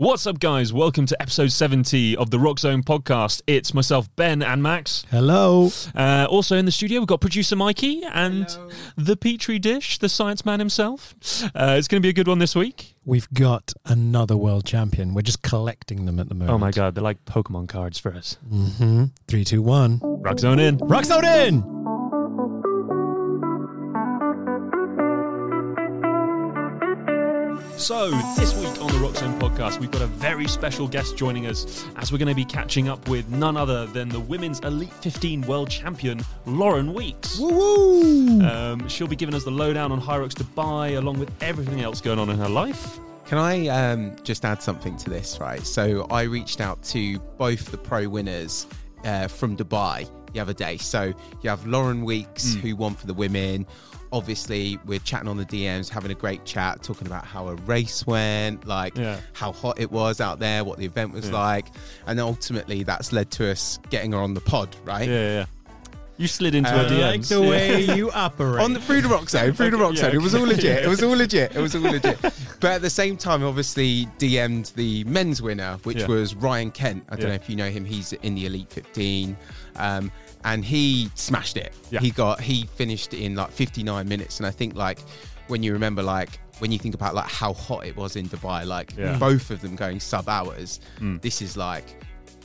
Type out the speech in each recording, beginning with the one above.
What's up, guys? Welcome to episode 70 of the Roxzone podcast. It's myself, Ben, and Max. Hello. Uh, also in the studio, we've got producer Mikey and the Petri Dish, the science man himself. Uh, it's going to be a good one this week. We've got another world champion. We're just collecting them at the moment. Oh my god, they're like Pokemon cards for us. Mm-hmm. Three, two, one. Roxzone in. Roxzone in! So, this week on the Roxzone podcast, we've got a very special guest joining us as we're going to be catching up with none other than the Women's Elite 15 World Champion, Lauren Weeks. Woo! Um, she'll be giving us the lowdown on Hyrox Dubai, along with everything else going on in her life. Can I um, just add something to this, right? So I reached out to both the pro winners uh, from Dubai the other day. So you have Lauren Weeks, Hmm. who won for the women. Obviously, we're chatting on the DMs, having a great chat, talking about how a race went, like Yeah. how hot it was out there, what the event was Yeah. like. And ultimately, that's led to us getting her on the pod, right? Yeah, yeah. yeah. You slid into Uh, her DMs. like the way you operate. on the through the Roxzone, through the Okay, rock yeah, zone. It was all legit. It was all legit. It was all legit. But at the same time, obviously DM'd the men's winner, which Yeah. was Ryan Kent. I don't Yeah. know if you know him. He's in the Elite 15, um, and he smashed it. Yeah. He got he finished in like 59 minutes, and I think like when you remember like when you think about like how hot it was in Dubai, like Yeah. both of them going sub hours. Mm. This is like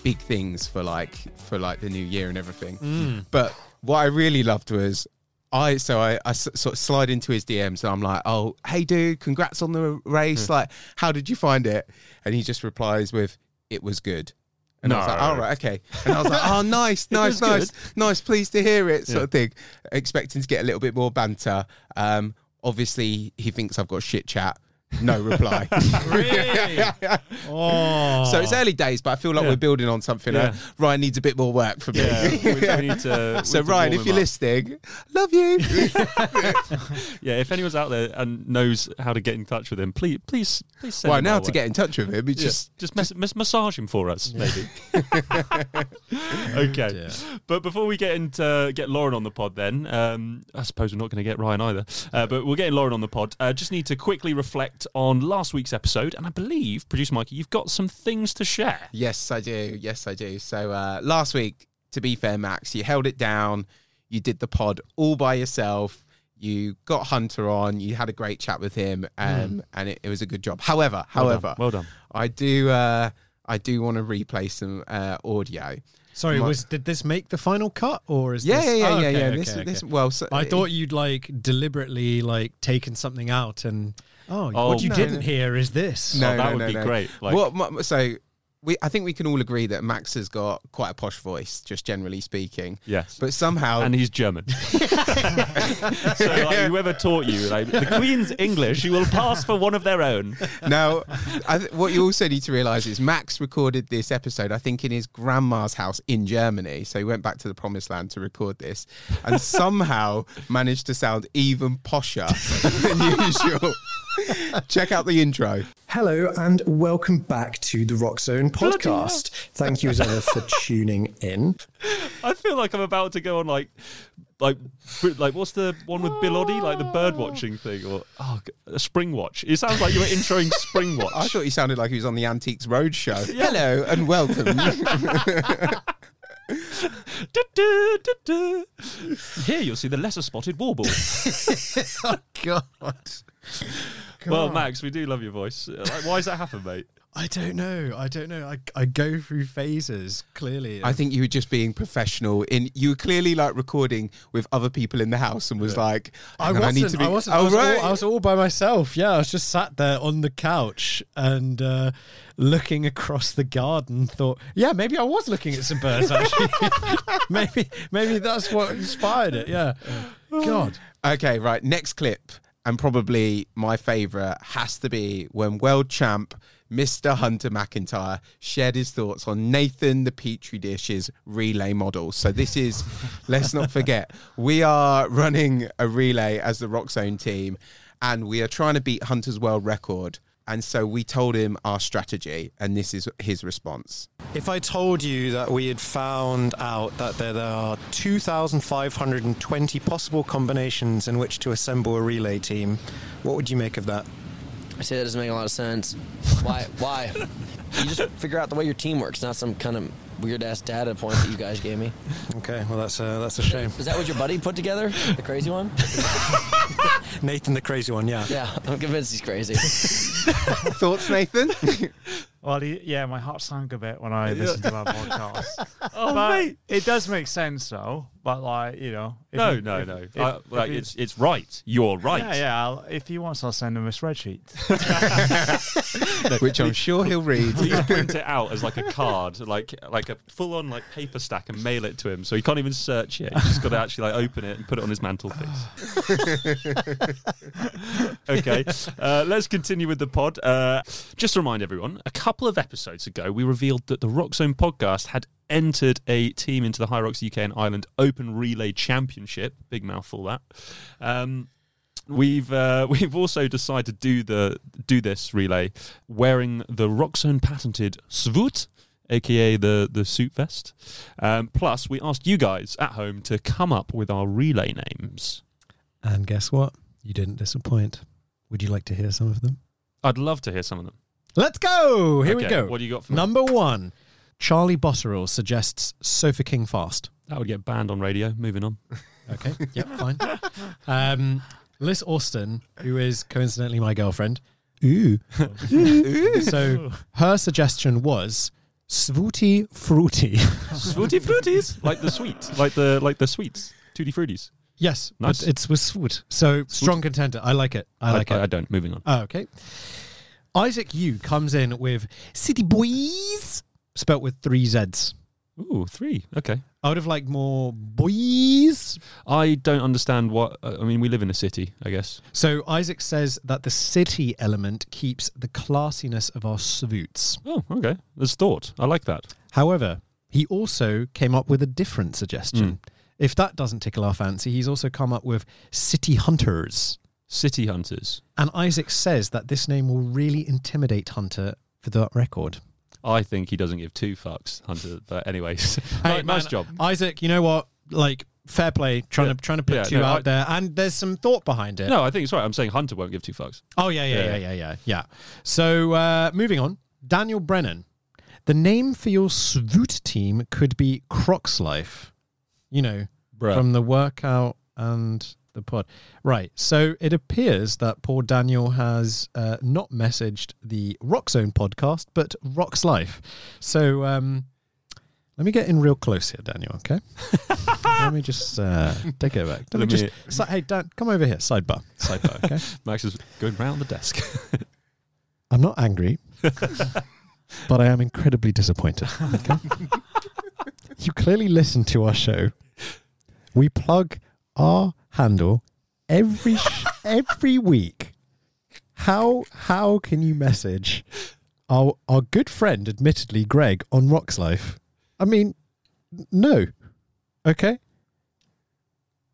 big things for like for like the new year and everything. Mm. But what I really loved was I so I, I s- sort of slide into his DMs and I'm like, oh hey dude, congrats on the race. Like, how did you find it? And he just replies with, it was good. And I was like, No. all right, okay. And I was like, oh, nice, nice, nice, nice. Pleased to hear it, sort Yeah. of thing. Expecting to get a little bit more banter. Um, obviously, he thinks I've got shit chat. No reply. Really? Oh. So it's early days, but I feel like Yeah. we're building on something. Yeah. Uh, Ryan needs a bit more work from me. Yeah, we, we need to. we So need Ryan, warm if you're up. listening, love you. yeah, if anyone's out there and knows how to get in touch with him, please, please, please send well, him now to way. get in touch with him, Yeah, just just mas- mas- massage him for us, maybe. okay, dear. but before we get into get Lauren on the pod, then um, I suppose we're not going to get Ryan either. Uh, but we're getting Lauren on the pod. Uh, just need to quickly reflect on last week's episode, and I believe, producer Mikey, you've got some things to share. yes, I do. Yes, I do. So uh, last week, to be fair, Max, you held it down. You did the pod all by yourself. You got Hunter on. You had a great chat with him, um, and it, it was a good job. However, Well done, however, well done. I do. Uh, I do want to replay some uh, audio. Sorry, My- was did this make the final cut or is Yeah, this? yeah, yeah, Oh, yeah, okay, yeah. okay, this, okay. this. Well, so, I thought you'd like deliberately like taken something out and oh, Oh, what you no, didn't no. hear is this. No, oh, that no, would no, be no. great. Like, What? my- So we, I think we can all agree that Max has got quite a posh voice, just generally speaking. yes, But somehow, and he's German. so like, whoever taught you, like the Queen's English, you will pass for one of their own. now, I th- what you also need to realise is Max recorded this episode, I think, in his grandma's house in Germany. So he went back to the promised land to record this, and somehow managed to sound even posher than usual. Check out the intro. Hello and welcome back to the Roxzone podcast. Thank you as ever for tuning in. I feel like I'm about to go on like, like, like what's the one with Bill Oddie, like the bird watching thing, or oh, a Springwatch. It sounds like you were introing Spring Watch. I thought he sounded like he was on the Antiques Roadshow. Hello and welcome. Du- du- du- du. Here you'll see the lesser spotted warble. Oh God. Well, Max, we do love your voice. Uh, Like, why does that happen, mate? I don't know. I don't know. I, I go through phases clearly. I think you were just being professional. In you were clearly like recording with other people in the house and was like, I wasn't. I, need to be- wasn't. I Oh, was, right. all, I was all by myself. Yeah, I was just sat there on the couch and uh, looking across the garden. Thought, yeah, maybe I was looking at some birds. Actually, maybe maybe that's what inspired it. Yeah. God. Okay, right. Next clip, and probably my favourite has to be when world champ Mr. Hunter McIntyre shared his thoughts on Nathan the Petri Dish's relay model. So this is, let's not forget, we are running a relay as the Roxzone team, and we are trying to beat Hunter's world record. And so we told him our strategy, and this is his response. If I told you that we had found out that there are 2,520 possible combinations in which to assemble a relay team, what would you make of that? I say that doesn't make a lot of sense. Why? Why? You just figure out the way your team works, not some kind of weird ass data point that you guys gave me. Okay, well that's a that's a shame. Is that what your buddy put together? The crazy one? Nathan, the crazy one, yeah. Yeah, I'm convinced he's crazy. Thoughts, Nathan? Well, he, yeah, my heart sank a bit when I listened to that podcast. Oh, but mate. it does make sense, though. But like, you know, if No, he- no, if- no. if- if like, he's- it's it's right. You're right. Yeah, yeah. I'll, if he wants, I'll send him a spreadsheet. Which I'm sure he'll read. Please print it out as like a card, like like a full on like paper stack, and mail it to him. So he can't even search it. He's just got to actually like open it and put it on his mantelpiece. okay, uh, let's continue with the pod. Uh, just to remind everyone, a couple of episodes ago, we revealed that the Roxzone podcast had entered a team into the Rocks UK and Ireland Open Relay Championship. Big mouthful that. Um, We've uh, we've also decided to do the do this relay wearing the Roxzone patented Svut, aka the the suit vest. Um, plus, we asked you guys at home to come up with our relay names. And guess what? You didn't disappoint. Would you like to hear some of them? I'd love to hear some of them. Let's go. Here we go. What do you got for me? Number one. Charlie Botterill suggests Sofa King Fast. That would get banned on radio. Moving on. Okay. Yep, fine. Um, Liz Austin, who is coincidentally my girlfriend. Ooh. so her suggestion was Svooty Fruity. Swooty fruities, like the sweet, like the like the sweets, tutti fruities. yes, Nice. but it's with swoot. So strong contender. I like it. I like I, it. I don't. Moving on. Oh, okay. Isaac Yu comes in with City Boys, spelt with three Z's. Ooh, three. Okay. I would have liked more boys. I don't understand what. Uh, I mean, we live in a city, I guess. So Isaac says that the city element keeps the classiness of our swoots. Oh, okay. There's thought. I like that. However, he also came up with a different suggestion. Mm. If that doesn't tickle our fancy, he's also come up with City Hunters. City hunters. And Isaac says that this name will really intimidate Hunter for that record. I think he doesn't give two fucks, Hunter. But anyways, Hey, nice man, job. Isaac. You know what? Like, fair play. Trying Yeah. to trying to put Yeah, two no, out I- there, and there's some thought behind it. No, I think it's right. I'm saying Hunter won't give two fucks. Oh yeah, yeah, Yeah. yeah, yeah, yeah, yeah. So uh, moving on, Daniel Brennan. The name for your swoot team could be Crocs Life. You know, Bro. from the workout and the pod. Right. So it appears that poor Daniel has uh, not messaged the Roxzone podcast, but Rock's Life. So um, let me get in real close here, Daniel. Okay. let me just uh, take it back. Let, me Let just. me- si- hey, Dan, come over here. Sidebar. Sidebar. Okay. Max is going round the desk. I'm not angry, but I am incredibly disappointed. Okay? you clearly listen to our show. We plug our handle every every week. How how can you message our our good friend, admittedly Greg, on Rock's Life? I mean, no. Okay.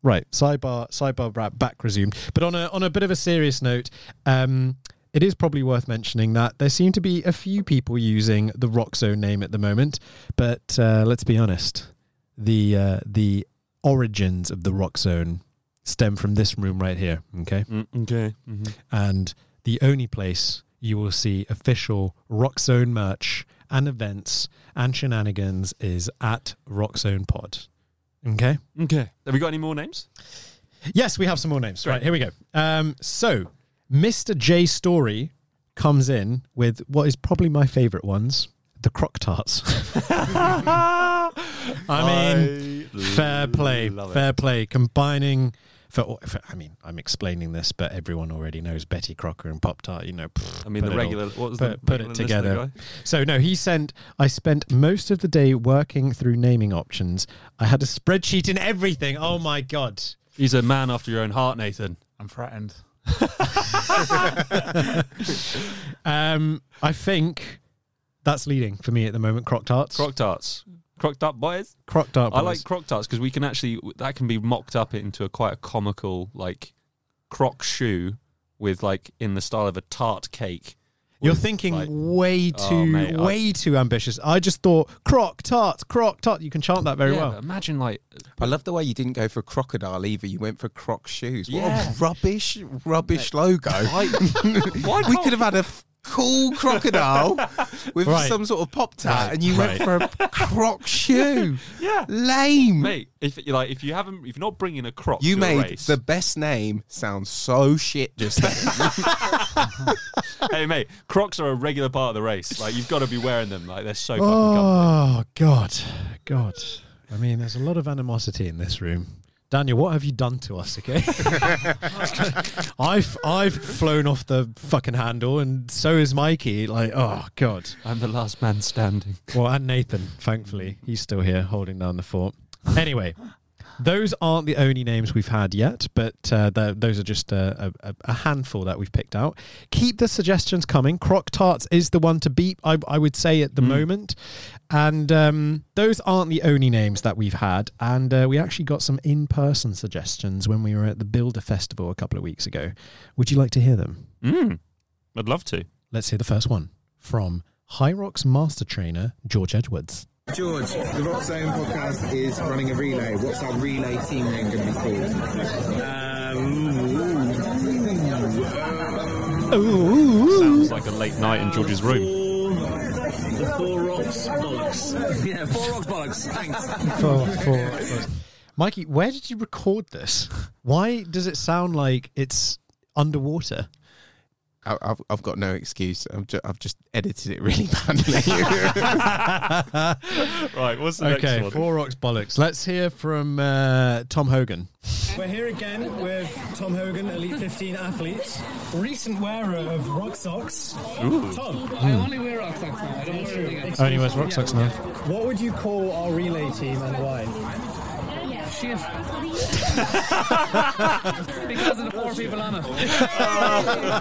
Right, sidebar, sidebar wrap back resumed. But on a on a bit of a serious note, um, it is probably worth mentioning that there seem to be a few people using the Roxzone name at the moment. But uh, let's be honest, the uh, the origins of the Roxzone stem from this room right here. Okay, Mm, okay. hmm and the only place you will see official Roxzone merch and events and shenanigans is at Roxzone Pod. Okay. Okay. Have we got any more names? Yes, we have some more names. Great. Right, here we go. Um, so, Mr. J Story comes in with what is probably my favorite ones the Croc Tarts. I mean, fair play. it. Fair play. Combining. For, for, I mean, I'm explaining this, but everyone already knows Betty Crocker and Pop Tart. You know, pfft, I mean, the it all- regular. What was put, the put it together. So no, he sent. I spent most of the day working through naming options. I had a spreadsheet and everything. Oh my god! He's a man after your own heart, Nathan. I'm threatened. Um, I think that's leading for me at the moment. Croc tarts. Croc tarts. Croc tart boys. Croc tart. I boys. like croc tarts because we can actually that can be mocked up into a quite a comical like croc shoe with like in the style of a tart cake. You're with, thinking like- way Oh, too, mate, I- way too ambitious. I just thought croc tart, croc tart. You can chant that very Yeah, well. Imagine like I love the way you didn't go for crocodile either. You went for croc shoes. What Yeah. a rubbish, rubbish logo. why, why we could have had a f- cool crocodile with Right. some sort of pop tart, Right, and you went for a croc shoe. Yeah. Lame. Mate, if you like, if you haven't, if you're not bringing a croc, you to a made race, the best name sound so shit just then. hey mate, Crocs are a regular part of the race. Like you've got to be wearing them. Like they're so fucking comfy. Oh God, God. I mean, there's a lot of animosity in this room. Daniel, what have you done to us? Okay, I've I've flown off the fucking handle, and so is Mikey. Like, oh God. I'm the last man standing. Well, and Nathan, thankfully, he's still here holding down the fort. Anyway, those aren't the only names we've had yet, but uh, those are just a, a, a handful that we've picked out. Keep the suggestions coming. Croc Tarts is the one to beat, I, I would say, at the moment. And um, those aren't the only names that we've had. And uh, we actually got some in person suggestions when we were at the Builder Festival a couple of weeks ago. Would you like to hear them? Mm, I'd love to. Let's hear the first one from Rocks Master Trainer George Edwards. George, the Roxzone podcast is running a relay. What's our relay team name going to be called? Um, sounds like a late night in George's room. The Four Rocks Bollocks. yeah, Four Rocks Bollocks. Thanks. for, for Mikey, where did you record this? Why does it sound like it's underwater? I- I've, I've got no excuse. I've, ju- I've just edited it really badly. Right, what's the Okay, next one? four rocks bollocks. Let's hear from uh, Tom Hogan. We're here again with Tom Hogan, Elite 15 athlete, recent wearer of rock socks. Tom, I only wear rock socks now. I don't wear anything else. Only wears rock socks now. what would you call our relay team and why? Shit. because of the four people on it.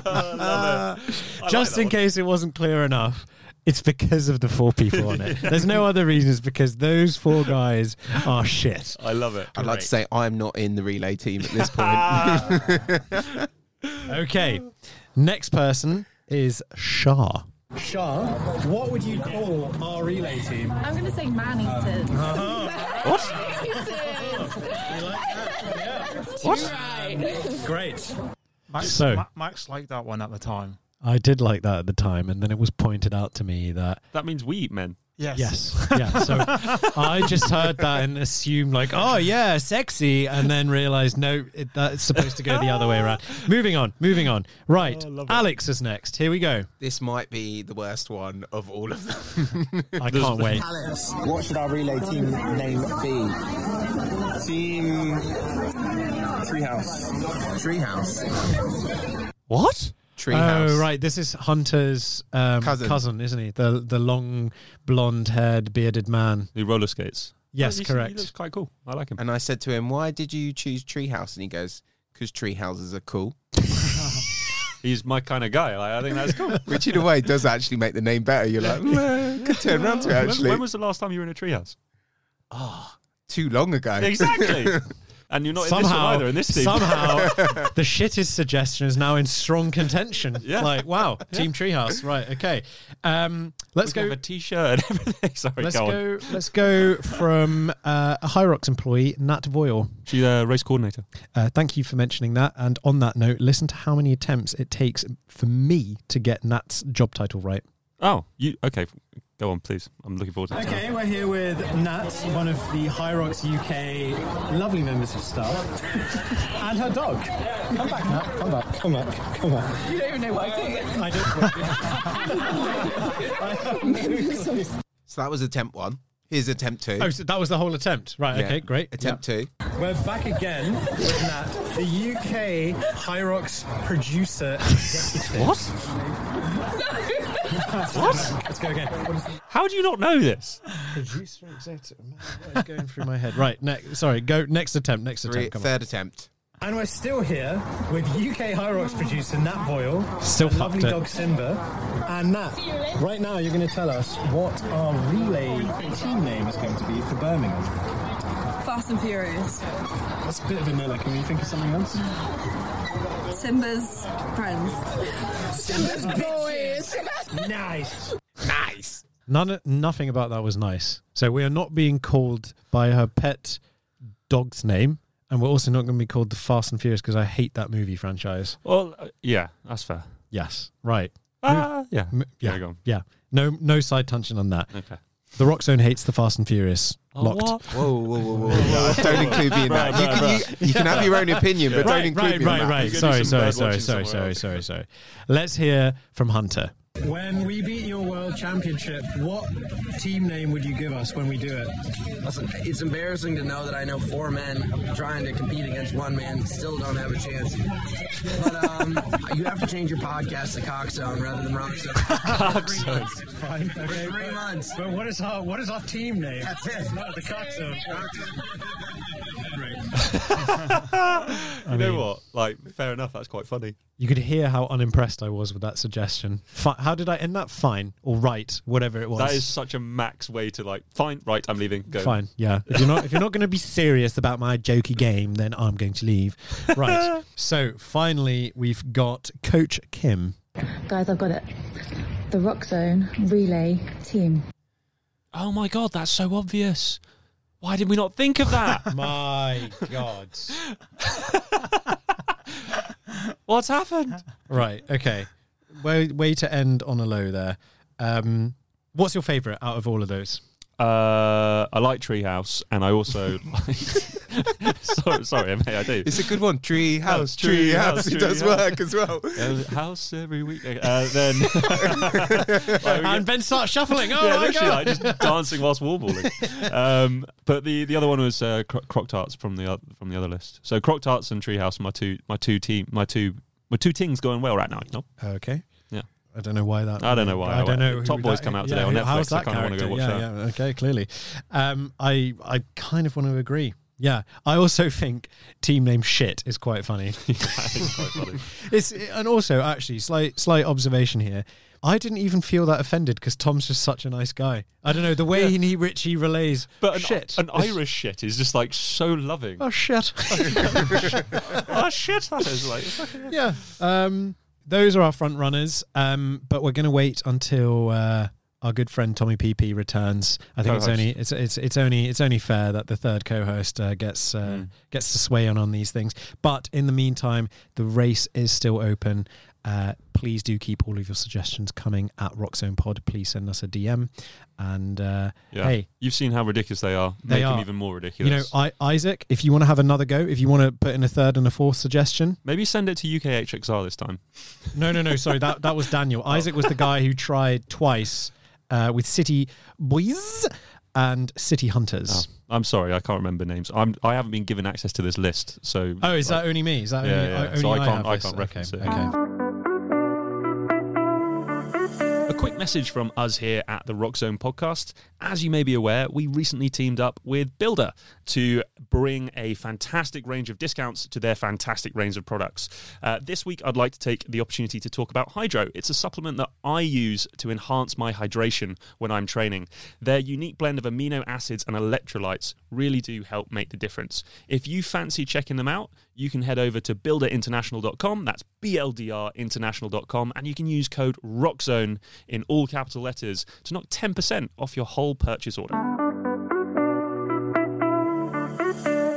Uh, just in case it wasn't clear enough, it's because of the four people on it. There's no other reasons because those four guys are shit. I love it. I'd like to say I'm not in the relay team at this point. Okay, next person is Shah. Shah, what would you call our relay team? I'm going to say man eaters. What? Right. Great. Max, So- Ma- Max liked that one at the time. I did like that at the time, and then it was pointed out to me that That means we eat men. Yes. Yes. Yeah. So I just heard that and assumed like, oh yeah, sexy, and then realized no, it, that's supposed to go the other way around. Moving on. Moving on. Right. Oh, Alex is next. Here we go. this might be the worst one of all of them. I can't wait. Alex, what should our relay team name be? Team Treehouse. Treehouse. what? Treehouse. Oh right, this is Hunter's um, cousin. Cousin. isn't he? The the long blonde-haired bearded man. Who roller skates. Yes, He's- correct. He looks quite cool. I like him. And I said to him, "Why did you choose Treehouse?" And he goes, "Because treehouses are cool." He's my kind of guy. Like, I think that's cool. Which in a way does actually make the name better. You're like, "Mm, could turn around to it When- actually. When, was the last time you were in a treehouse? Too long ago. Exactly. and you're not in this one either. In this team. somehow, the shittest suggestion is now in strong contention. Yeah. Like, wow, Team Treehouse. Right. Okay. Um, let's We go. have a t-shirt and everything. Sorry, Let's go, on. go. Let's go from uh, a Hyrox employee, Nat Voyle. She's a race coordinator. Uh, thank you for mentioning that. And on that note, listen to how many attempts it takes for me to get Nat's job title right. Oh, you okay? Go on, please. I'm looking forward to it. Okay, we're here with Nat, one of the Hyrox UK lovely members of staff, and her dog. Come back, Nat. Come back. Come back. Come back. You don't even know what I did. I don't. I have no clue. So that was attempt one. Here's attempt two. Oh, so that was the whole attempt. Right. Yeah. Okay. Great. Attempt two. We're back again with Nat, the UK Hyrox producer executive. What? What? Let's go again. How do you not know this? Producer executive. What is going through my head? Right. Next. Sorry. Go. Next attempt. Next Three, attempt. Come third attempt. And we're still here with UK Hyrox producer Nat Boyle, Still and lovely it. dog Simba. And Nat, right now you're going to tell us what our relay team name is going to be for Birmingham. Fast and Furious. That's a bit of a no. Can you think of something else? Simba's friends. Simba's boys. Nice. Nice. None, nothing about that was nice. So we are not being called by her pet dog's name, and we're also not going to be called the Fast and Furious because I hate that movie franchise. Well, uh, yeah, that's fair. Yes, right. Ah, yeah. M- yeah, Yeah, go on. yeah. No, no side tangent on that. Okay. The Roxzone hates the Fast and Furious. Oh, Locked. what? Whoa, whoa, whoa, whoa! whoa. don't include me in that. Right, You right, can, right. you, you can have your own opinion, but don't Right, include right, me in right, right. Sorry, sorry, sorry, sorry, sorry, sorry, sorry. Let's hear from Hunter. When we beat your world championship, what team name would you give us when we do it? Listen, it's embarrassing to know that I know four men trying to compete against one man still don't have a chance. But um, you have to change your podcast to Cockzone rather than Roxzone. Cockzone. Fine. Okay. Three months. But what is our what is our team name? That's it. Not the cock zone. Great. you know what? Like, fair enough. That's quite funny. You could hear how unimpressed I was with that suggestion. Fi- how did I end that? Fine or right, whatever it was. That is such a max way to like. Fine, right. I'm leaving. Go. fine. Yeah. If you're not if you're not going to be serious about my jokey game, then I'm going to leave. Right. so finally, we've got Coach Kim. Guys, I've got it. The Roxzone Relay Team. Oh my god, that's so obvious. Why did we not think of that? My God. What's happened? Right. Okay. Way way to end on a low there. Um, what's your favourite out of all of those? Uh, I like Treehouse, and I also like. sorry, sorry, mate, I do. It's a good one. Tree house, Tree tree house, house. It tree does house. work as well. Uh, house every week. Uh, then, like, and get- Ben starts shuffling. Oh yeah, my literally, God. like just dancing whilst wallballing. Um, but the the other one was uh, Cro- Croc Tarts from the oth- from the other list. So Croc Tarts and Treehouse, my two my two team my two my two things going well right now. You know. Okay. Yeah. I don't know why that. I don't know why. I don't know. Top Boys that- come out yeah, today on Netflix. How's I kinda wanna go watch yeah, that. yeah. Okay, clearly. Um, I I kind of want to agree. Yeah, I also think team name shit is quite funny. it's quite funny. It's and also actually slight slight observation here. I didn't even feel that offended because Tom's just such a nice guy. I don't know the way he Richie relays. But an, shit, an Irish shit is just like so loving. Oh shit. oh shit, that is like- yeah. Um, those are our front runners. Um, but we're going to wait until uh, our good friend Tommy PP returns. I think it's Co-host. only it's it's it's only it's only fair that the third co-host uh, gets uh, Mm. gets to sway on on these things. But in the meantime, the race is still open. Uh, please do keep all of your suggestions coming at Roxzone Pod. Please send us a DM. And uh, Yeah. hey, You've seen how ridiculous they are. They Make them are. even more ridiculous. you know, I, Isaac, if you want to have another go, if you want to put in a third and a fourth suggestion, Maybe send it to UKHXR this time. No, no, no. Sorry, that that was Daniel. Isaac was the guy who tried twice uh, with City Boys and City Hunters. Oh, I'm sorry, I can't remember names. I'm I haven't been given access to this list, so. Oh, is that only me? Is that Yeah, only, yeah. only So I can't- have I can't reference okay. it. Okay. Quick message from us here at the Roxzone podcast. As you may be aware, we recently teamed up with Builder to bring a fantastic range of discounts to their fantastic range of products. Uh, this week, I'd like to take the opportunity to talk about Hydro. It's a supplement that I use to enhance my hydration when I'm training. Their unique blend of amino acids and electrolytes really do help make the difference. If you fancy checking them out, you can head over to builderinternational.com. That's BLDR international.com. And you can use code ROCKZONE in all capital letters to knock 10% off your whole purchase order.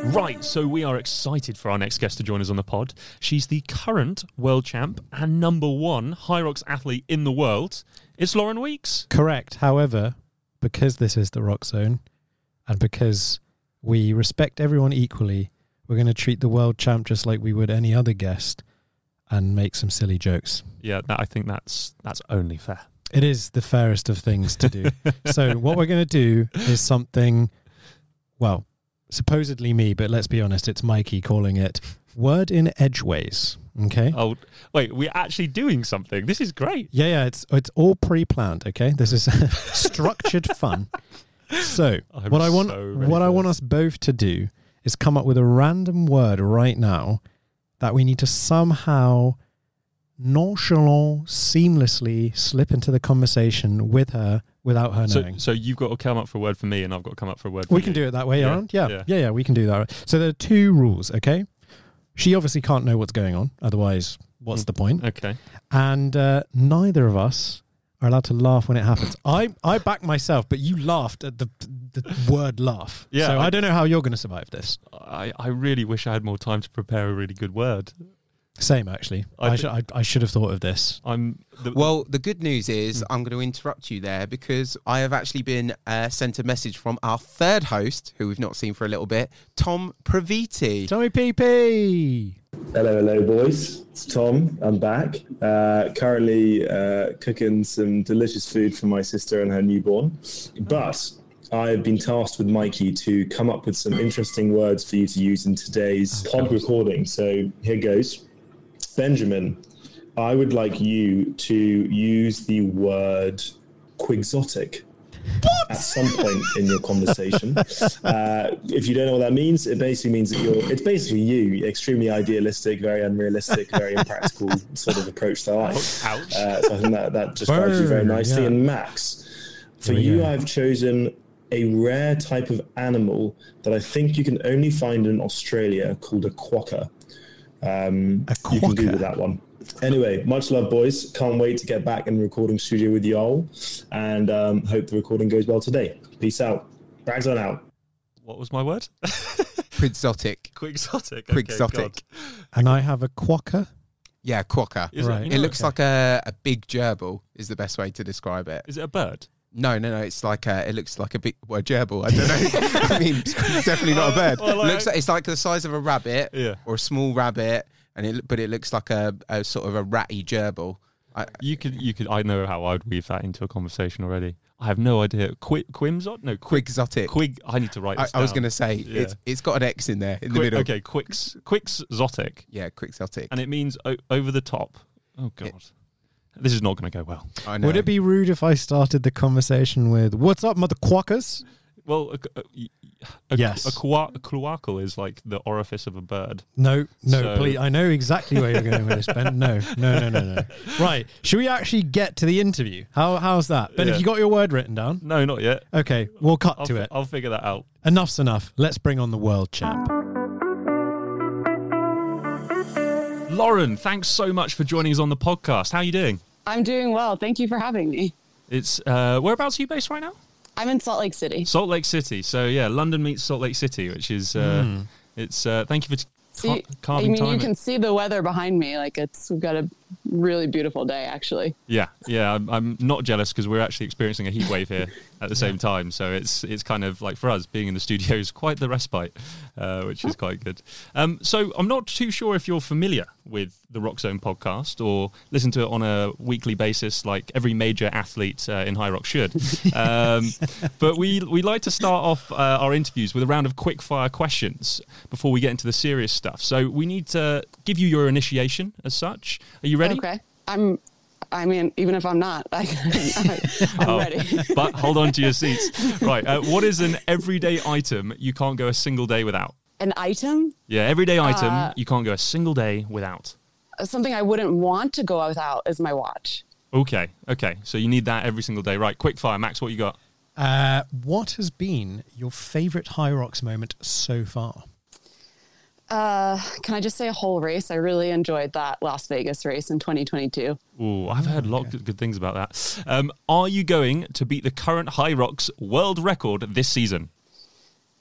Right, so we are excited for our next guest to join us on the pod. She's the current world champ and number one Hyrox athlete in the world. It's Lauren Weeks. Correct. However, because this is the Roxzone, and because we respect everyone equally, we're going to treat the world champ just like we would any other guest, and make some silly jokes. Yeah, that, I think that's that's only fair. It is the fairest of things to do. so what we're going to do is something, well, supposedly me, but let's be honest, it's Mikey calling it word in edgeways. Okay. Oh, wait, we're actually doing something. This is great. Yeah, yeah, it's it's all pre-planned. Okay, this is structured fun. So I'm what I want, so what I want us both to do is come up with a random word right now that we need to somehow nonchalant, seamlessly slip into the conversation with her without her So, knowing. so you've got to come up for a word for me, and I've got to come up for a word. for We can you. do it that way, Yeah. Yeah, yeah. yeah, yeah, we can do that. So there are two rules, okay? She obviously can't know what's going on, otherwise, what's Mm. the point? Okay. And uh, neither of us are allowed to laugh when it happens. I I back myself, but you laughed at the the word laugh. Yeah, So I, I- don't know how you're going to survive this. I, I really wish I had more time to prepare a really good word. Same, actually. I I, thi- should I, I should have thought of this. I'm the, Well, the good news is Hmm. I'm going to interrupt you there because I have actually been uh, sent a message from our third host, who we've not seen for a little bit, Tom Praviti. Tommy PP. Hello, hello, boys. It's Tom. I'm back. Uh, currently uh, cooking some delicious food for my sister and her newborn. But I've been tasked with Mikey to come up with some interesting words for you to use in today's pod recording. So here goes. Benjamin, I would like you to use the word quixotic. At some point in your conversation, uh, if you don't know what that means, it basically means that you're. It's basically you, extremely idealistic, very unrealistic, very impractical sort of approach to life. Ouch. Uh, so I think that that describes you very nicely. yeah. And Max, for you, go. I've chosen a rare type of animal that I think you can only find in Australia called a quokka. Um, A You can quokka? Google that one. Anyway, much love, boys. Can't wait to get back in the recording studio with you all, and um, hope the recording goes well today. Peace out. Brags on out. what was my word? Quixotic. Quixotic. Okay, Quixotic. God. And I have a quokka. Yeah, quokka. Is Right. it, you It know, looks like a, a big gerbil is the best way to describe it. Is it a bird? No, no, no. It's like a. It looks like a big well, gerbil. I don't know. I mean, definitely not a bird. Well, like- looks like it's like the size of a rabbit Yeah. or a small rabbit, and it but it looks like a, a sort of a ratty gerbil. I, You could, you could. I know how I'd weave that into a conversation already. I have no idea. Qu- Quimzot? No, Quig. quixotic. Quig. I need to write. I, This I was going to say Yeah. it's it's got an X in there in the middle. Okay, Quix. Quixotic, Yeah, quixotic. and it means o- over the top. Oh God, this is not going to go well. I know. Would it be rude if I started the conversation with "What's up, mother quackers"? Well, a, a, a, Yes. a, qua- a cloacal is like the orifice of a bird. No, no, So- please. I know exactly where you're going with this, Ben. No, no, no, no, no. Right. Should we actually get to the interview? How how's that? Ben, Yeah. have you got your word written down? No, not yet. Okay, we'll cut I'll, to fi- it. I'll figure that out. Enough's enough. Let's bring on the world champ. Lauren, thanks so much for joining us on the podcast. How are you doing? I'm doing well. Thank you for having me. It's uh, whereabouts are you based right now? I'm in Salt Lake City. Salt Lake City. So yeah, London meets Salt Lake City, which is uh, it's. Uh, thank you for t- So you- I mean, you can see the weather behind me. Like it's we've got a really beautiful day, actually. Yeah, yeah. I'm, I'm not jealous because we're actually experiencing a heat wave here at the same time. So it's it's kind of like for us being in the studio is quite the respite, uh, which is quite good. Um, so I'm not too sure if you're familiar with the Roxzone podcast or listen to it on a weekly basis, like every major athlete uh, in Hyrox should. Um, but we we like to start off uh, our interviews with a round of quick fire questions before we get into the serious stuff. So we need to give you your initiation as such. Are you ready? Okay. I'm. I mean, even if I'm not, I, I'm Oh, ready. but hold on to your seats. Right. Uh, what is an everyday item you can't go a single day without? An item, Yeah, everyday item Uh, you can't go a single day without. something I wouldn't want to go without, is my watch. Okay. Okay. So you need that every single day. Right. Quick fire. Max, what you got? Uh, what has been your favourite Hyrox moment so far? Uh, can I just say a whole race? I really enjoyed that Las Vegas race in 2022. Ooh, I've heard a lot of good things about that. Um, are you going to beat the current Hyrox world record this season?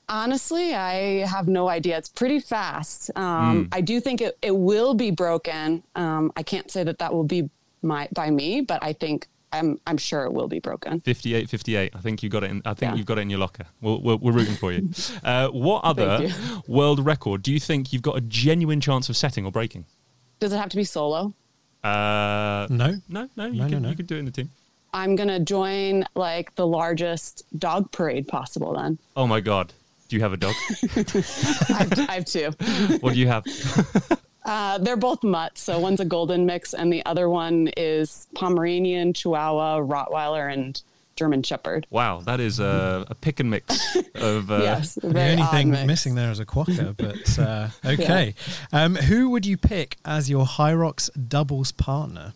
Honestly, I have no idea. It's pretty fast. Um, I do think it, it will be broken. Um, I can't say that that will be my by me, but I think I'm I'm sure it will be broken. 58 58. I think you got it in I think Yeah. you've got it in your locker. We'll, we're, we're rooting for you. Uh, what other Thank world record do you think you've got a genuine chance of setting or breaking? Does it have to be solo? Uh, No. no, no. You No, no, can no. you can do it in the team. I'm gonna join like the largest dog parade possible. Then Oh my god, do you have a dog? I have, I have two. what do you have? Uh, they're both mutts. So one's a golden mix, and the other one is Pomeranian, Chihuahua, Rottweiler, and German Shepherd. Wow, that is a, a pick and mix of. Uh, yes, The only thing mix. missing there is a quokka, but uh, okay. Um, who would you pick as your Hyrox doubles partner?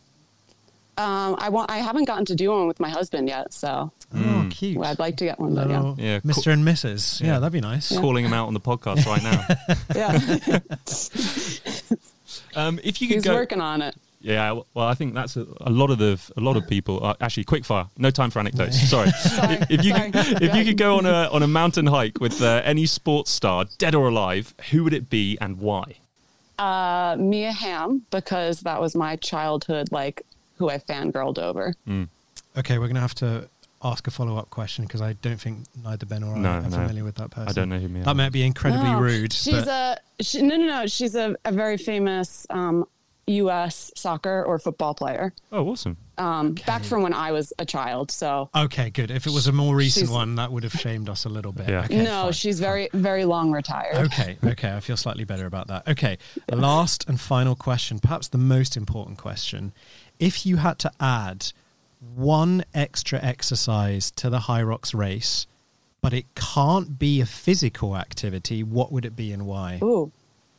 Um, I want. I haven't gotten to do one with my husband yet, so Oh, cute. I'd like to get one. But yeah, Yeah, Mr. cool. and Mrs. Yeah, Yeah. that'd be nice. Calling him out on the podcast right now. yeah. Um, if you could He's go, working on it. yeah. Well, I think that's a, a lot of the a lot of people. Are, actually, quick fire. No time for anecdotes. Sorry. Sorry, if you sorry. could, if you could go on a on a mountain hike with uh, any sports star, dead or alive, who would it be and why? Uh, Mia Hamm, because that was my childhood, like who I fangirled over. Okay, we're going to have to ask a follow up question because I don't think neither Ben or I No, are no. familiar with that person. I don't know who Mia That might be incredibly No, rude. She's but a she, no, no, no. She's a, a very famous um, U.S. soccer or football player. Oh, awesome. Um, Back from when I was a child. So okay, good. If it was a more recent She's- one, that would have shamed us a little bit. Yeah. Okay, no, fine. she's very, very long retired. Okay, okay. I feel slightly better about that. Okay, last and final question, perhaps the most important question. If you had to add one extra exercise to the Hyrox race, but it can't be a physical activity, what would it be and why? Ooh,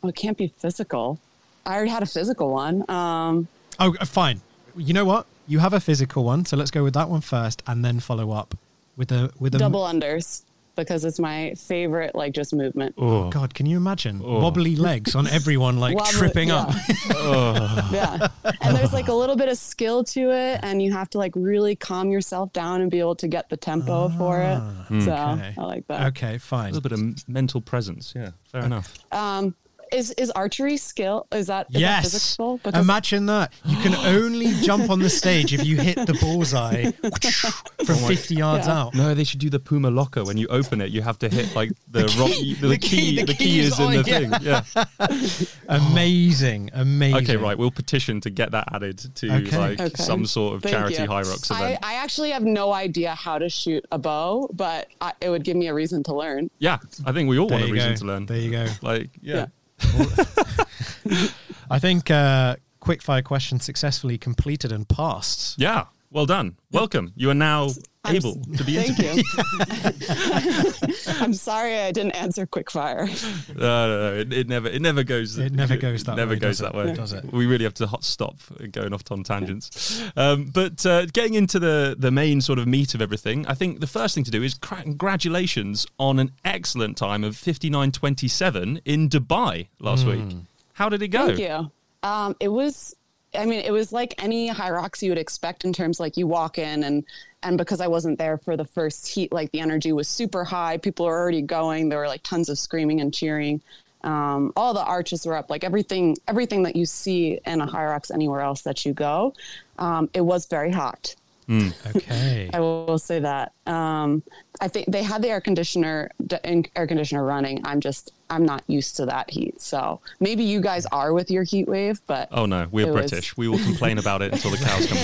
well, it can't be physical. I already had a physical one. Um, Oh, uh, fine. You know what? You have a physical one, so let's go with that one first, and then follow up with a with a double unders because it's my favorite, like just movement. Oh God, can you imagine wobbly legs on everyone like Wobbly- tripping yeah. up? yeah. And there's like a little bit of skill to it, and you have to like really calm yourself down and be able to get the tempo for it. So Ah, Okay. I like that. Okay, fine. A little bit of mental presence. Yeah, fair enough. Um, is is archery skill? Is that is that Yes. physical? Because Imagine that. You can only jump on the stage if you hit the bullseye from 50 yards Yeah. out. No, they should do the Puma locker. When you open it, you have to hit like the rock. The, the key, key- the, the key, key is is in the yeah. thing. Yeah. Amazing, amazing. Okay, right. We'll petition to get that added to Okay. like Okay. some sort of Thank charity you. Hyrox I, event. I actually have no idea how to shoot a bow, but I, it would give me a reason to learn. yeah, I think we all There want a reason go. to learn. There you go. Like, yeah. I think uh, quickfire question successfully completed and passed. Yeah. Well done. Welcome. You are now I'm able s- to be Thank interviewed. you. I'm sorry I didn't answer quickfire. No, no, no. It, it never, it never goes. It never goes that never way, goes that it? way. Does it? We really have to hot stop going off on tangents. Um, but uh, getting into the the main sort of meat of everything, I think the first thing to do is cra- congratulations on an excellent time of 59.27 in Dubai last Hmm. week. How did it go? Thank you. Um, it was, I mean, it was like any Hyrox you would expect in terms like you walk in and and because I wasn't there for the first heat, like the energy was super high. People were already going. There were like tons of screaming and cheering. Um, all the arches were up, like everything, everything that you see in a Hyrox anywhere else that you go. Um, it was very hot. Okay. I will say that. Um, I think they had the air conditioner d- air conditioner running. I'm just I'm not used to that heat. So maybe you guys are with your heat wave, but Oh no, we're It was- British. We will complain about it until the cows come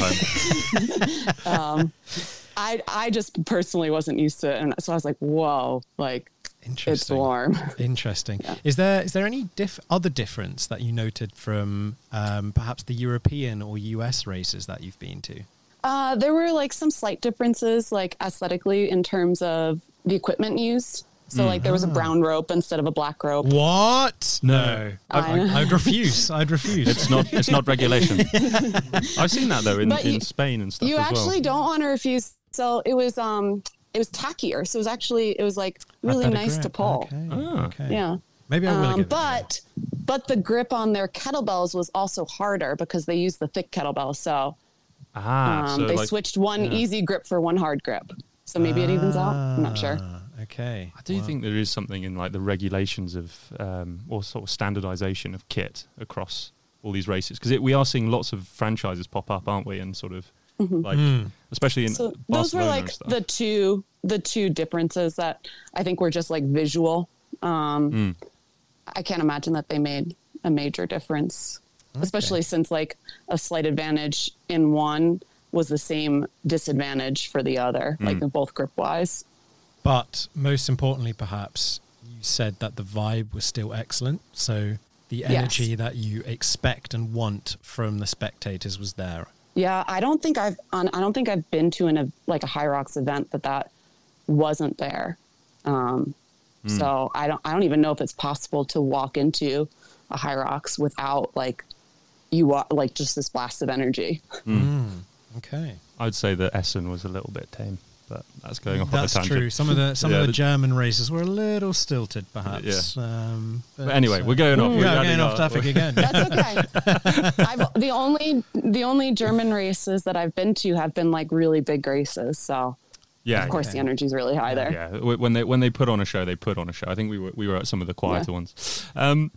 home. um, I I just personally wasn't used to it, and so I was like, whoa, like it's Interesting. warm. Interesting. Is there is there any diff- other difference that you noted from um, perhaps the European or US races that you've been to? Uh, there were like some slight differences, like aesthetically, in terms of the equipment used. So like there was a brown rope instead of a black rope. What? No, I, I know. I, I'd refuse. I'd refuse. It's not. It's not regulation. I've seen that though in, But in Spain and stuff You as actually well. don't want to refuse. So it was um it was tackier. So it was actually it was like really better nice to pull. Okay. Ah. okay. Yeah. Maybe I will Um, give it a go. but but the grip on their kettlebells was also harder because they used the thick kettlebell. So Ah, um, so they like, switched one yeah. easy grip for one hard grip. So maybe it evens out. I'm not sure. Ah, Okay. I do think there is something in like the regulations of um, or sort of standardization of kit across all these races because we are seeing lots of franchises pop up, aren't we? And sort of like, Mm. especially in Mm-hmm. So those were like the two the two differences that I think were just like visual. Um, Mm. I can't imagine that they made a major difference, especially since like a slight advantage in one was the same disadvantage for the other, like Mm. in both grip wise. But most importantly, perhaps you said that the vibe was still excellent. So the Yes. energy that you expect and want from the spectators was there. Yeah, I don't think I've on, I don't think I've been to an like a Hyrox event that that wasn't there. Um, So I don't I don't even know if it's possible to walk into a Hyrox without like you are like just this blast of energy. Okay. I'd say that Essen was a little bit tame, but that's going off That's on a tangent. true. Some of the some Yeah, of the German races were a little stilted, perhaps. Yeah. Um, But anyway, we're going off. Yeah, We're we're going off topic again. That's okay. I've, the only the only German races that I've been to have been like really big races. So Yeah, of course the energy's really high there. Yeah, when they when they put on a show, they put on a show. I think we were we were at some of the quieter Yeah. ones. Um,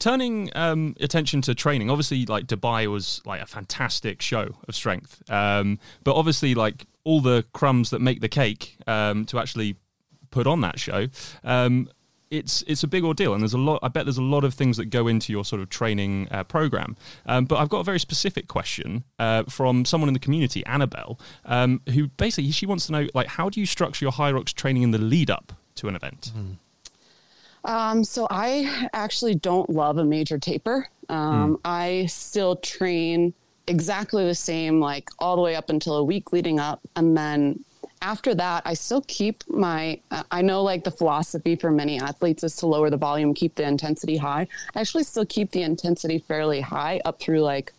turning um, attention to training, obviously, like Dubai was like a fantastic show of strength. Um, but obviously, like all the crumbs that make the cake um, to actually put on that show, um, it's it's a big ordeal, and there's a lot. I bet there's a lot of things that go into your sort of training uh, program. Um, but I've got a very specific question uh, from someone in the community, Annabelle, um, who basically she wants to know like how do you structure your Hyrox training in the lead up to an event? Um, so I actually don't love a major taper. Um, I still train exactly the same, like all the way up until a week leading up, and then after that, I still keep my. Uh, I know like the philosophy for many athletes is to lower the volume, keep the intensity high. I actually still keep the intensity fairly high up through like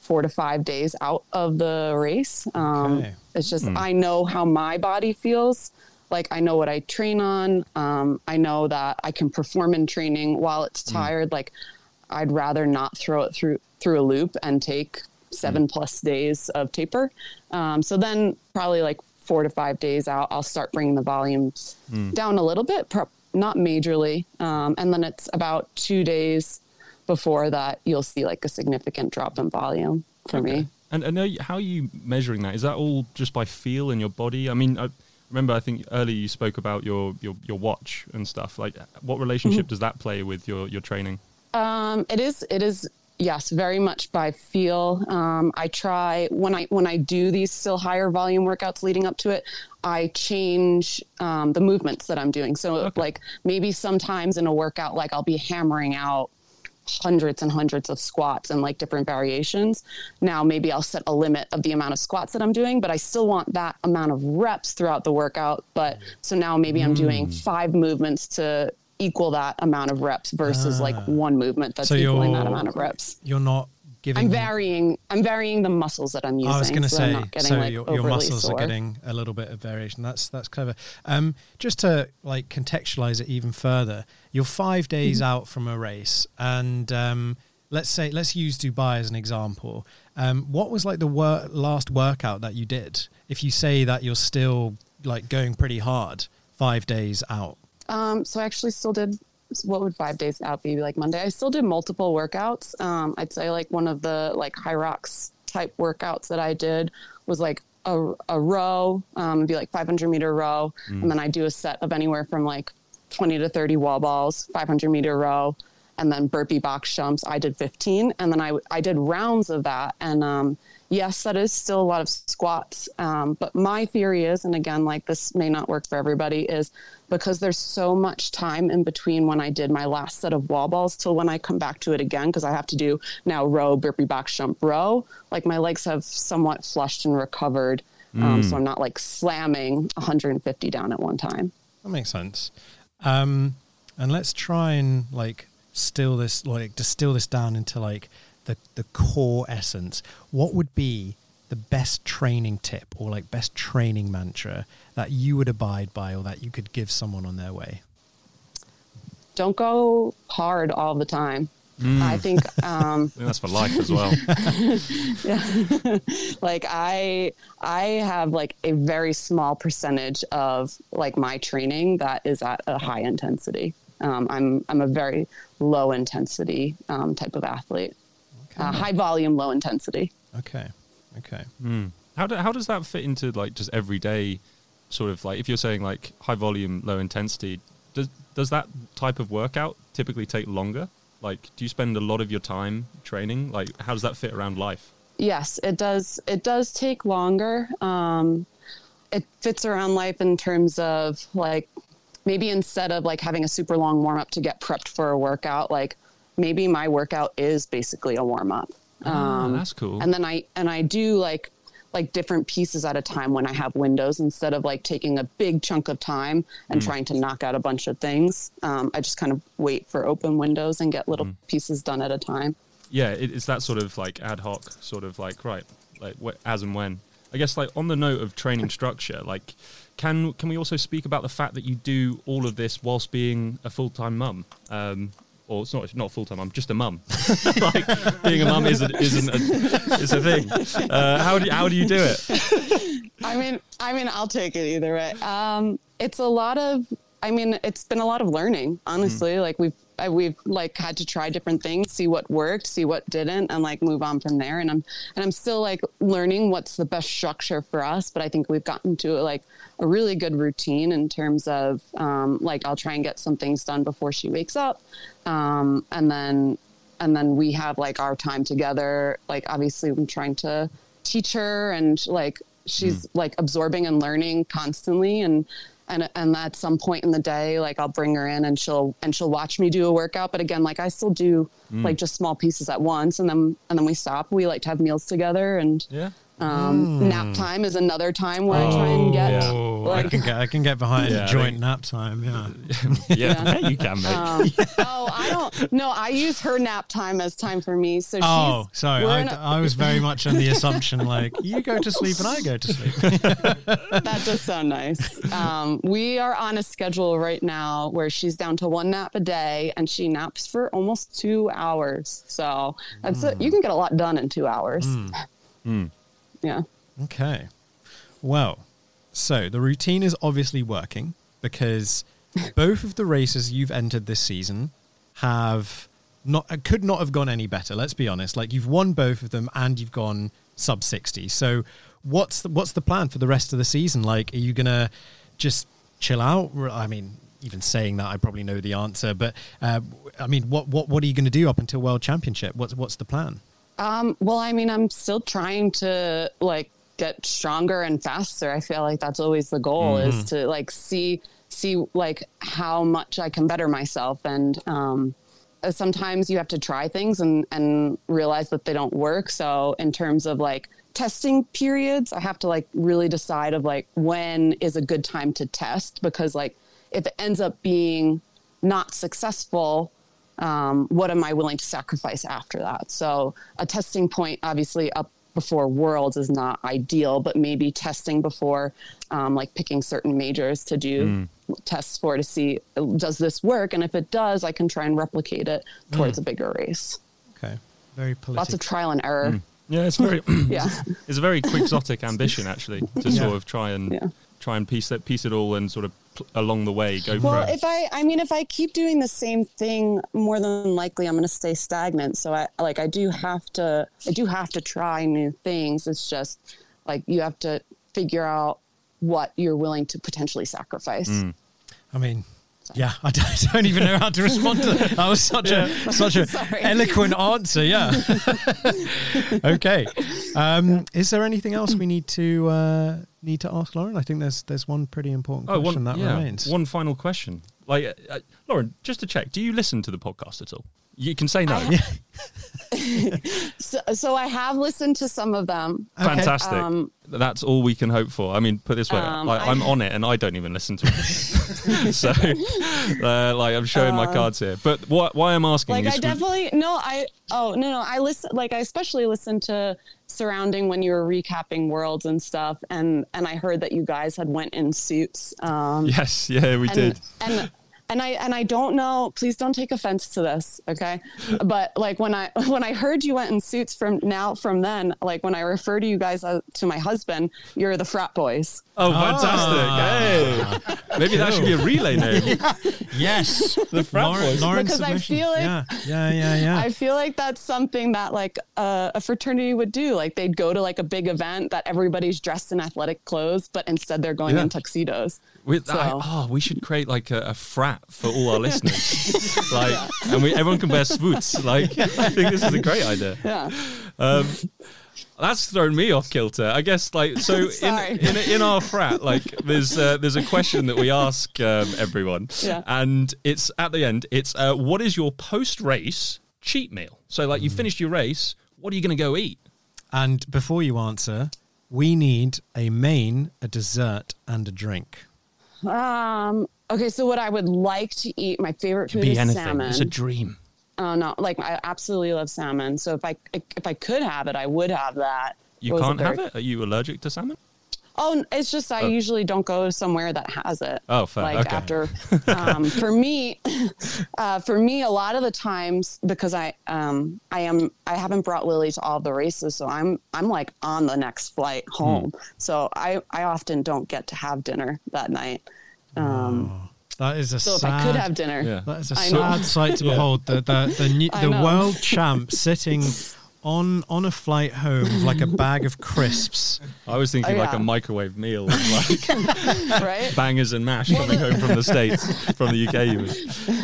four to five days out of the race. Um, Okay. It's just Hmm. I know how my body feels. Like I know what I train on. Um, I know that I can perform in training while it's tired. Like I'd rather not throw it through through a loop and take seven plus days of taper. Um, so then probably like four to five days out, I'll start bringing the volumes Mm. down a little bit, pro- not majorly. Um, and then it's about two days before that you'll see like a significant drop in volume for me. And, and you- how are you measuring that? Is that all just by feel in your body? I mean, I remember I think earlier you spoke about your, your, your watch and stuff. Like, what relationship Mhm. does that play with your, your training? Um, it is. It is. Yes, very much by feel. Um, I try when I when I do these still higher volume workouts leading up to it. I change um, the movements that I'm doing. So like maybe sometimes in a workout, like I'll be hammering out hundreds and hundreds of squats and like different variations. Now maybe I'll set a limit of the amount of squats that I'm doing, but I still want that amount of reps throughout the workout. But so now maybe I'm doing Mm. five movements to equal that amount of reps versus like Ah. one movement that's So equaling that amount of reps. You're not giving. I'm varying. I'm varying the muscles that I'm using. I was going to so say, not getting, so like, your, your muscles sore. are getting a little bit of variation. That's that's clever. Um, just to like contextualize it even further, you're five days Mm-hmm. out from a race, and um, let's say let's use Dubai as an example. Um, what was like the wor- last workout that you did? If you say that you're still like going pretty hard five days out. Um, so I actually still did. What would five days out be like Monday? I still did multiple workouts. Um, I'd say like one of the like Hyrox type workouts that I did was like a, a row, um, it'd be like 500 meter row, Mm. and then I do a set of anywhere from like 20 to 30 wall balls, 500 meter row, and then burpee box jumps. I did 15, and then I I did rounds of that. And um, yes, that is still a lot of squats. Um, but my theory is, and again, like this may not work for everybody, is because there's so much time in between when I did my last set of wall balls till when I come back to it again, because I have to do now row, burpee box jump, row. Like my legs have somewhat flushed and recovered. Um, Mm. so I'm not like slamming 150 down at one time. That makes sense. Um, and let's try and like still this, like distill this down into like the the core essence. What would be the best training tip or like best training mantra that you would abide by or that you could give someone on their way? Don't go hard all the time. Mm. I think um, I think that's for life as well. yeah. like I I have like a very small percentage of like my training that is at a high intensity. Um, I'm I'm a very low intensity um, type of athlete. Uh, high volume, low intensity. Okay. Okay. Mm. How, do, how does that fit into like just everyday sort of like if you're saying like high volume, low intensity, does does that type of workout typically take longer? Like, do you spend a lot of your time training? Like, how does that fit around life? Yes, it does. It does take longer. Um, it fits around life in terms of like maybe instead of like having a super long warm up to get prepped for a workout, like maybe my workout is basically a warm up. Ah, that's cool. And then I and I do like like different pieces at a time when I have windows instead of like taking a big chunk of time and Mm. trying to knock out a bunch of things. Um, I just kind of wait for open windows and get little pieces done at a time. Yeah, it, it's that sort of like ad hoc, sort of like right, like wh- as and when. I guess like on the note of training structure, like can can we also speak about the fact that you do all of this whilst being a full time mum? Or it's not not full time. I'm just a mum. like being a mum isn't isn't a, is a thing. Uh, how do you, how do you do it? I mean, I mean, I'll take it either way. Um, it's a lot of. I mean, it's been a lot of learning, honestly. Like we've I, we've like had to try different things, see what worked, see what didn't, and like move on from there. And I'm and I'm still like learning what's the best structure for us. But I think we've gotten to like a really good routine in terms of um, like I'll try and get some things done before she wakes up, um, and then and then we have like our time together. Like obviously, I'm trying to teach her and like she's like absorbing and learning constantly and and and at some point in the day like I'll bring her in and she'll and she'll watch me do a workout. But again like I still do Mm. like just small pieces at once. And then and then we stop. We like to have meals together and yeah um, Mm. nap time is another time where I try and get Oh, like I can get I can get behind Yeah, joint think- nap time. Yeah, yeah, you can, mate. um, oh I don't no I use her nap time as time for me so Oh, sorry. we're I, in a- I was very much on the assumption like you go to sleep and I go to sleep. that does sound nice. Um, we are on a schedule right now where she's down to one nap a day and she naps for almost two hours. So that's it. you can get a lot done in two hours. Yeah. Okay. Well, so the routine is obviously working because both of the races you've entered this season have not could not have gone any better. Let's be honest. Like you've won both of them and you've gone sub sixty. So what's the, what's the plan for the rest of the season? Like, are you gonna just chill out? I mean, even saying that, I probably know the answer. But uh, I mean, what what what are you going to do up until World Championship? What's what's the plan? Um, well, I mean, I'm still trying to like get stronger and faster. I feel like that's always the goal is Mhm. to like see see like how much I can better myself and um uh, sometimes you have to try things and and realize that they don't work. So in terms of like testing periods, I have to like really decide of like when is a good time to test because like if it ends up being not successful, um, what am I willing to sacrifice after that? So a testing point, obviously up before worlds is not ideal, but maybe testing before, um, like picking certain majors to do tests for to see does this work, and if it does, I can try and replicate it towards Mm. a bigger race. Okay, very political. Lots of trial and error. Mm. Yeah, it's very Yeah. It's a very quixotic ambition actually to Yeah. sort of try and Yeah. Try and piece that piece it all and sort of pl- along the way go Well, for it. if I, I mean, if I keep doing the same thing, more than likely I'm going to stay stagnant. So I, like, I do have to, I do have to try new things. It's just like you have to figure out what you're willing to potentially sacrifice. Mm. I mean, yeah, I don't, I don't even know how to respond to that. That was such Yeah. a such a eloquent answer. Yeah. okay. Um, is there anything else we need to uh, need to ask Lauren? I think there's there's one pretty important Oh, question one, that yeah, remains. one final question. Like, uh, uh, Lauren, just to check, do you listen to the podcast at all? You can say no. So, so I have listened to some of them. Fantastic. Um, That's all we can hope for. I mean, put it this way, Um, I, I'm I- on it and I don't even listen to it. so, uh, like, I'm showing my Uh, cards here. But what, why I'm asking like I definitely no, I oh no no I listen like I especially listened to surrounding when you were recapping worlds and stuff and and I heard that you guys had went in suits. Um, yes, yeah, we and, did. And and I and I don't know. Please don't take offense to this, okay? But like when I when I heard you went in suits from now from then, like when I refer to you guys uh, to my husband, you're the frat boys. Oh, fantastic! Hey, maybe that should be a relay name. yes, the frat Lauren, boys. Lauren Because I feel like- yeah, yeah, yeah, yeah. I feel like that's something that like uh, a fraternity would do. Like they'd go to like a big event that everybody's dressed in athletic clothes, but instead they're going Yeah. in tuxedos. With So- I, oh, we should create like a, a frat for all our listeners, like, and we everyone can wear swoots. Like, I think this is a great idea. Yeah. Um, that's thrown me off kilter. I guess like so in, in in our frat, like there's uh, there's a question that we ask um, everyone, Yeah. and it's at the end. It's uh, what is your post race cheat meal? So like you finished your race, what are you going to go eat? And before you answer, we need a main, a dessert, and a drink. Um. Okay. So what I would like to eat, my favorite food Be is anything. salmon. It's a dream. Oh no! Like I absolutely love salmon. So if I if I could have it, I would have that. You can't have it. Are you allergic to salmon? Oh, it's just I Oh. usually don't go somewhere that has it. Oh, fair. Like Okay. after, um, for me, uh, for me, a lot of the times because I um I am I haven't brought Lily to all the races, so I'm I'm like on the next flight home. So I I often don't get to have dinner that night. Um, That is a So if. I could have dinner, Yeah. That is a I know. sad sight to Yeah. behold. The the the, new, the world champ sitting on on a flight home with like a bag of crisps. I was thinking Oh, like yeah. a microwave meal like right? bangers and mash coming home from the states, from the UK. Even.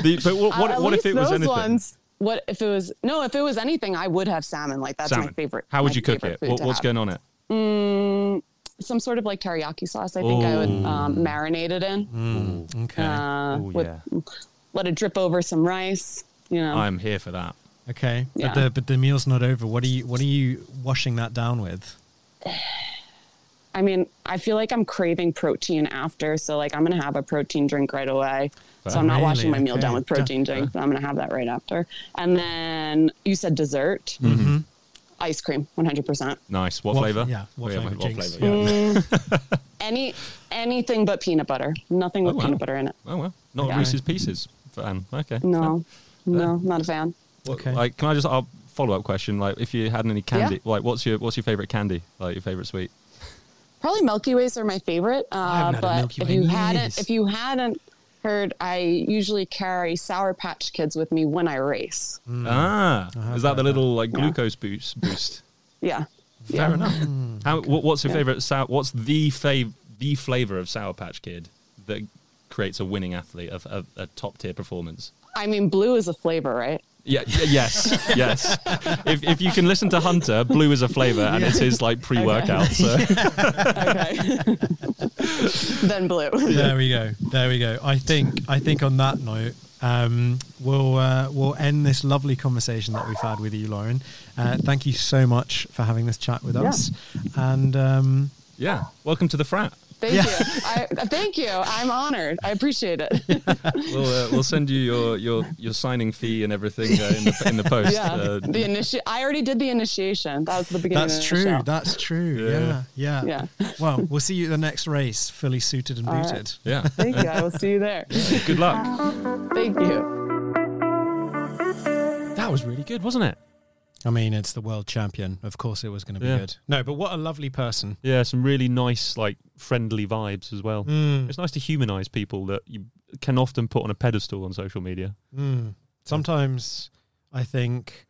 The, but what, Uh, what, at what if it was anything? Ones, what if it was no? If it was anything, I would have salmon. Like that's Salmon. my favorite. How would you cook it? What, what's have. going on it? Mm, some sort of like teriyaki sauce. I think I would um, marinate it in. Mm, okay. Uh, Oh, with, yeah. Let it drip over some rice. You know. I'm here for that. Okay. Yeah. But the but the meal's not over. What are you what are you washing that down with? I mean, I feel like I'm craving protein after, so like I'm gonna have a protein drink right away. So I'm not Really? washing my meal Okay. down with protein drink, uh, but I'm gonna have that right after. And then you said dessert, Mm-hmm. mm-hmm. ice cream, 100. percent Nice. What, What- flavor? yeah, what Oh, flavour, what flavor? Yeah. Mm. Any anything but peanut butter. Nothing oh, with Oh, wow. peanut butter in it. Oh well, not Yeah. Reese's Pieces fan. Okay. No, no, not a fan. What- Okay. Like, can I just a follow up question? Like, if you had any candy, Yeah. like, what's your what's your favorite candy? Like, your favorite sweet? Probably Milky Ways are my favorite. Uh, haven't had a but if you in hadn't, if you hadn't heard, I usually carry Sour Patch Kids with me when I race. Ah, have is that the little like Yeah. glucose boost? Boost. Yeah. Fair yeah. enough. How? What, what's your Yeah. favorite? Sour, what's the fav, the flavor of Sour Patch Kid that creates a winning athlete, of a, a top tier performance? I mean, blue is a flavor, right? Yeah. y- yes. yes. If if you can listen to Hunter, blue is a flavor, and it's his like pre workout. So Okay. then blue. There we go. There we go. I think I think on that note, um, we'll uh, we'll end this lovely conversation that we've had with you, Lauren. Uh, thank you so much for having this chat with Yeah. us. And um, yeah, welcome to the frat. Thank Yeah. you. I, uh, thank you. I'm honored. I appreciate it. We'll uh, we'll send you your your your signing fee and everything uh, in the in the post. yeah. Uh, the initi- I already did the initiation. That was the beginning. that's of the true. show. That's true. Yeah. Yeah. Yeah. Yeah. Well, we'll see you at the next race, fully suited and All right. booted. yeah. Thank you. I will see you there. Good luck. Thank you. That was really good, wasn't it? I mean, it's the world champion. Of course, it was going to be Yeah. good. No, but what a lovely person. Yeah, some really nice, like friendly vibes as well. Mm. It's nice to humanize people that you can often put on a pedestal on social media. Mm. Sometimes I think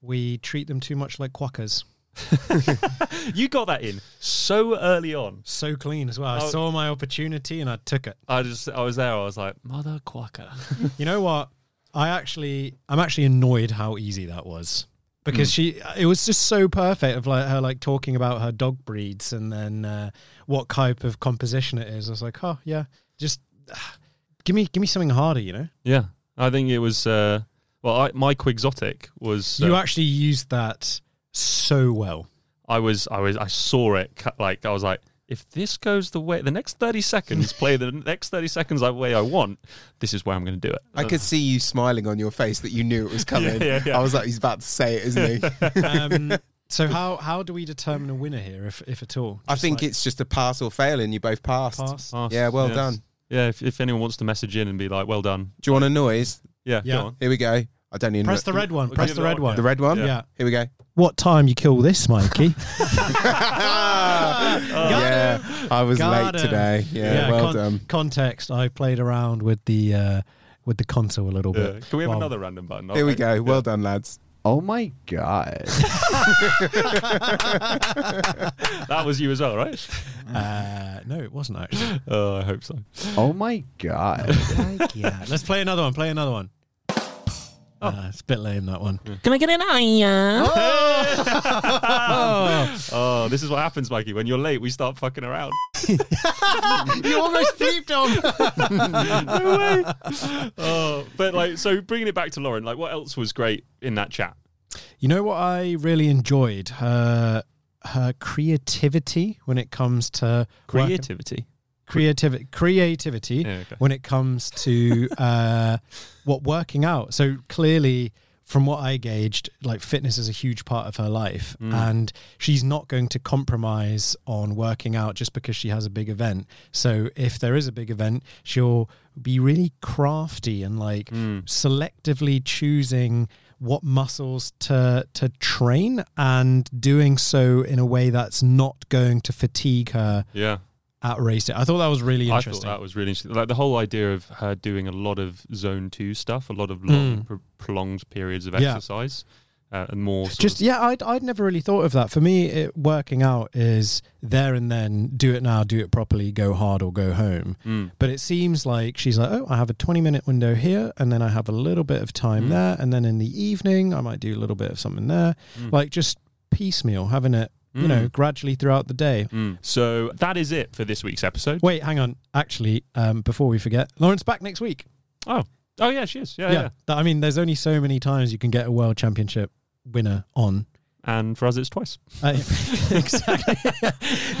we treat them too much like quackers. you got that in so early on. So clean as well. I Oh. saw my opportunity and I took it. I just, I was there. I was like, mother quacker. You know what? I actually, I'm actually annoyed how easy that was because Mm. she, it was just so perfect of like her like talking about her dog breeds and then uh, what type of composition it is. I was like, oh yeah, just give me, give me something harder. You know, yeah, I think it was. Uh, well, I, my quixotic was. you uh, actually used that so well. I was, I was, I saw it. cut- Like I was like, if this goes the way, the next thirty seconds play the next thirty seconds the way I want. This is where I'm going to do it. I could see you smiling on your face that you knew it was coming. yeah, yeah. I was like, he's about to say it, isn't he? Um, so how how do we determine a winner here, if if at all? I think like it's just a pass or fail, and you both passed. pass. Pass, Yeah, well yes. done. Yeah, if, if anyone wants to message in and be like, well done. Do you want a noise? Yeah, Yeah. go on. Here we go. I don't even Press the red one. We'll Press the red one. The red one? Yeah. Here we go. What time you kill this, Mikey? yeah, I was Got late him. today. Yeah, well con- done. Context: I played around with the uh, with the console a little Yeah. bit. Can we have while- another random button? Here we Okay. go. Well done, lads. Oh my god. That was you as well, right? Uh, no, it wasn't actually. Oh, I hope so. Oh my god. yeah, let's play another one. Play another one. Oh. Uh, it's a bit lame that one. Mm. Can I get an eye? Oh! oh, this is what happens, Mikey. When you're late, we start fucking around. you almost flipped on. no way. Oh, but like, so bringing it back to Lauren, like, what else was great in that chat? You know what I really enjoyed her her creativity when it comes to working- Creativity. Creativity creativity Yeah, okay. when it comes to uh, what working out. So clearly, from what I gauged, like fitness is a huge part of her life, Mm. and she's not going to compromise on working out just because she has a big event. So if there is a big event, she'll be really crafty and like Mm. selectively choosing what muscles to to train and doing so in a way that's not going to fatigue her Yeah. At race day. I thought that was really interesting. I thought that was really interesting. Like the whole idea of her doing a lot of zone two stuff, a lot of long, Mm. pr- prolonged periods of Yeah. exercise, uh, and more Just yeah, I'd I'd never really thought of that. For me, it, working out is there and then. Do it now, do it properly, go hard or go home. Mm. But it seems like she's like, oh, I have a twenty minute window here, and then I have a little bit of time Mm. there, and then in the evening I might do a little bit of something there, Mm. like just piecemeal, having it, you know, Mm. gradually throughout the day. Mm. So that is it for this week's episode. Wait, hang on. Actually, um, before we forget, Lauren's back next week. Oh, oh yeah, she is. Yeah, yeah. Th- I mean, there's only so many times you can get a world championship winner on. And for us, it's twice. Uh, exactly.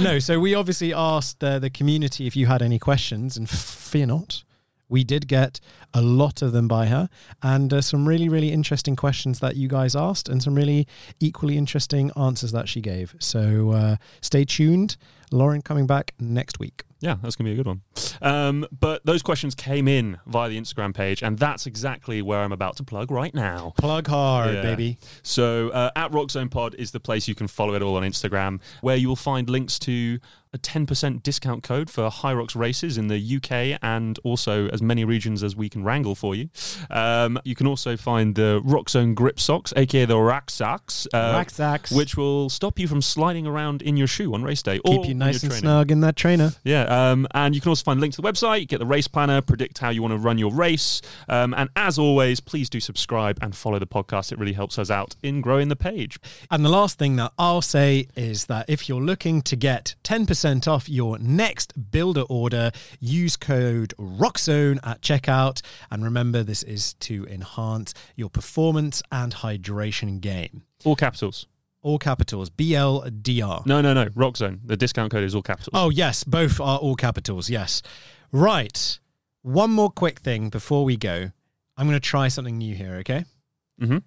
no, so we obviously asked uh, the community if you had any questions, and fear not, we did get a lot of them by her, and uh, some really, really interesting questions that you guys asked, and some really equally interesting answers that she gave. So uh, stay tuned. Lauren coming back next week. Yeah, that's going to be a good one. Um, but those questions came in via the Instagram page, and that's exactly where I'm about to plug right now. Plug hard, Yeah. baby. So uh, at Roxzone Pod is the place you can follow it all on Instagram, where you will find links to a 10% discount code for Hyrox races in the UK and also as many regions as we can wrangle for you. Um, you can also find the Roxzone grip socks, aka the Rack Socks, uh, Rack Socks. which will stop you from sliding around in your shoe on race day. or Keep you nice and training. snug in that trainer. Yeah, um, and you can also find a link to the website, get the race planner, predict how you want to run your race. Um, and as always, please do subscribe and follow the podcast. It really helps us out in growing the page. And the last thing that I'll say is that if you're looking to get 10% off your next BLDR order, use code ROXZONE at checkout. And remember, this is to enhance your performance and hydration game. All capitals. All capitals, BLDR. No, no, no. Roxzone. The discount code is all capitals. Oh, yes, both are all capitals, yes. Right. One more quick thing before we go. I'm going to try something new here, okay? Mm-hmm.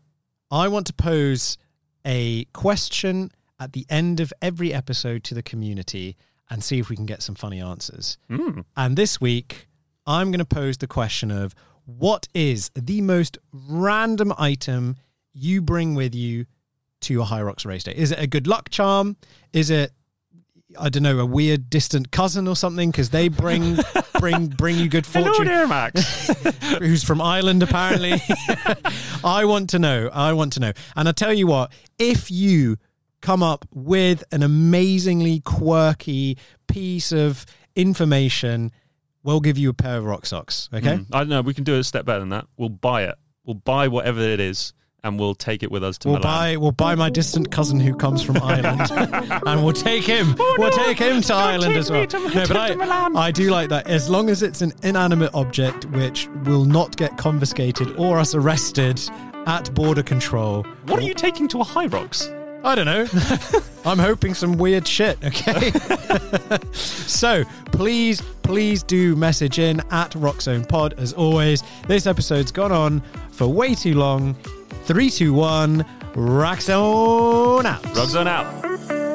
I want to pose a question at the end of every episode to the community and see if we can get some funny answers. Mm. And this week, I'm going to pose the question of what is the most random item you bring with you to your Hyrox race day? Is it a good luck charm? Is it I don't know, a weird distant cousin or something because they bring bring bring you good Hello fortune. there, Max. Who's from Ireland apparently. I want to know. I want to know. And I tell you what, if you come up with an amazingly quirky piece of information, we'll give you a pair of rock socks. Okay. Mm. I don't know. We can do it a step better than that. We'll buy it. We'll buy whatever it is, and we'll take it with us to We'll Milan. buy we'll buy my distant cousin who comes from Ireland, and we'll take him. we'll take him to Ireland as well. no, but I, I do like that. As long as it's an inanimate object which will not get confiscated or us arrested at border control. What are you taking to a Hyrox? I don't know. I'm hoping some weird shit, okay? so please, please do message in at Roxzone Pod as always. This episode's gone on for way too long. Three, two, one. Roxzone out. Roxzone out.